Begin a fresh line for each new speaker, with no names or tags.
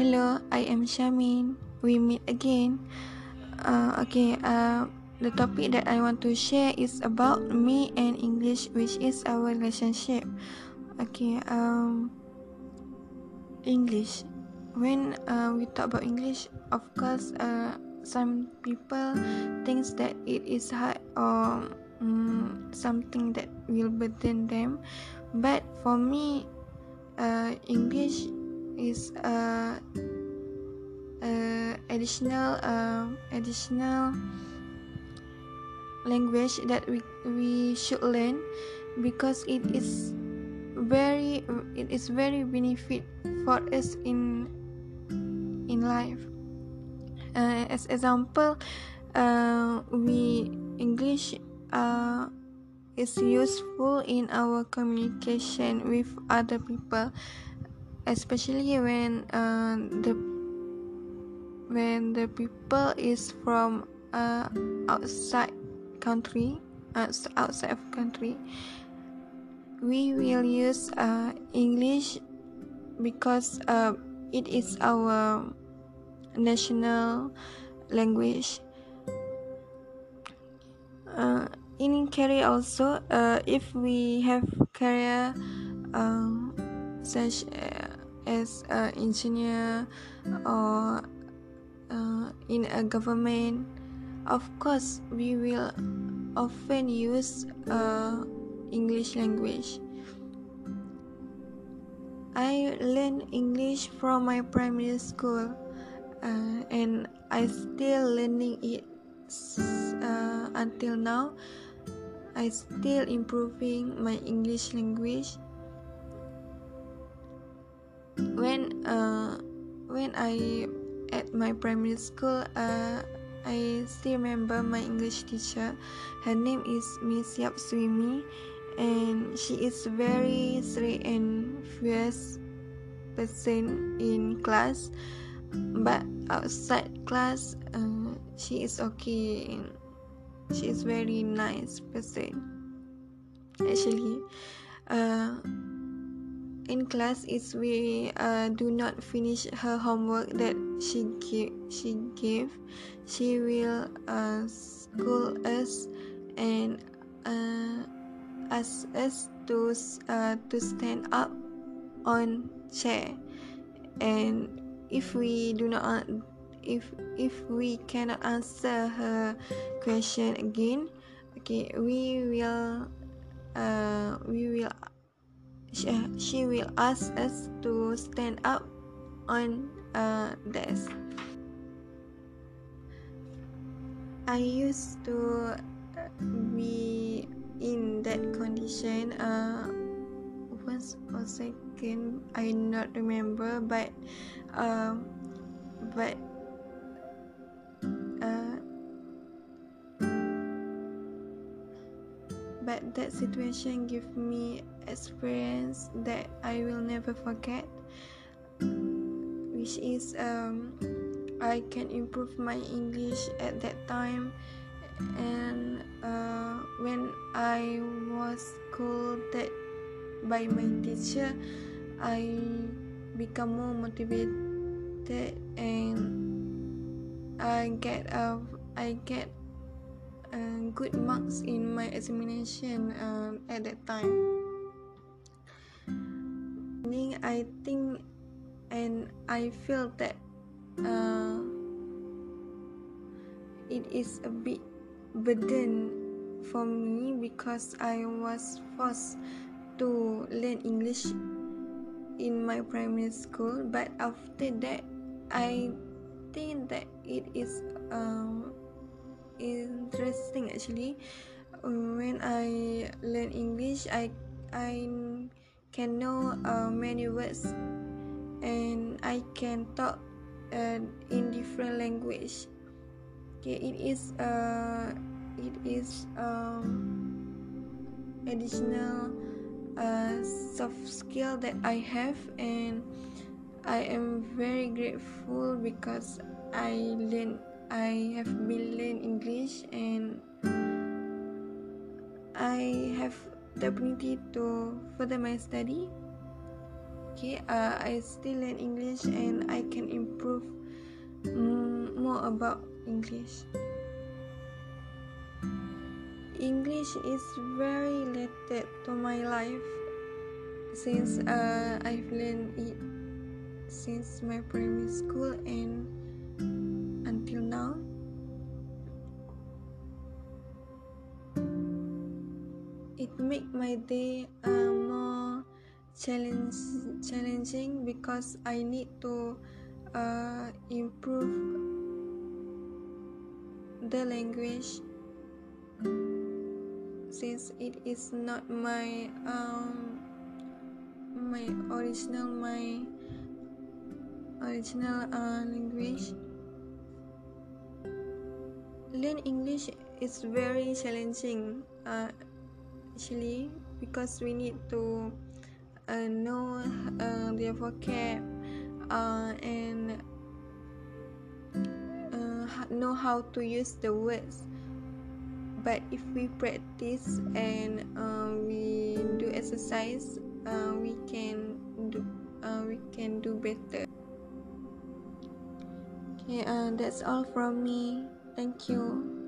Hello, I am Shamin. We meet again. Uh, okay, uh, the topic that I want to share is about me and English, which is our relationship. Okay, um, English. When uh, we talk about English, of course, uh, some people thinks that it is hard or um, something that will burden them. But for me, uh, English is a, a additional uh, additional language that we we should learn because it is very it is very benefit for us in in life. Uh, as example uh, we english uh, is useful in our communication with other people especially when uh, the when the people is from uh, outside country uh, outside of country we will use uh, english because uh, it is our national language. Uh, in career also uh, if we have career um, such as an engineer or uh, in a government of course we will often use uh, english language. I learned english from my primary school uh, and i still learning it uh, until now. I still improving my english language when uh, when I at my primary school uh, I still remember my English teacher. Her name is Miss Yap Swimi and she is very sweet and fierce person in class. But outside class uh, she is okay and she is very nice person actually. Uh, in class is we uh, do not finish her homework that she give she she will uh, school us and uh, ask us to uh, to stand up on chair. And if we do not if if we cannot answer her question again okay we will uh, we will she, she will ask us to stand up on a desk. I used to be in that condition uh once or second I not remember but um but but that situation gave me experience that I will never forget which is um, I can improve my English at that time. And uh, when I was scolded by my teacher I become more motivated and I get uh, I get uh, good marks in my examination uh, at that time. I think and I feel that uh, it is a bit burden for me because I was forced to learn English in my primary school but after that I think that it is um, interesting actually. When i learn english i i can know uh, many words and i can talk uh, in different language. Okay it is uh it is um additional uh, soft skill that i have and i am very grateful because i learned I have been learning English and I have the opportunity to further my study. okay uh, I still learn English and I can improve mm, more about English English is very related to my life since uh, I've learned it since my primary school and make my day uh, more challenge challenging because I need to uh, improve the language. Since it is not my um, my original my original uh, language. Learn english is very challenging uh, actually because we need to uh, know uh, their vocab uh, and uh, know how to use the words. But if we practice and uh, we do exercise uh, we can do we can do better. Okay that's all from me. Thank you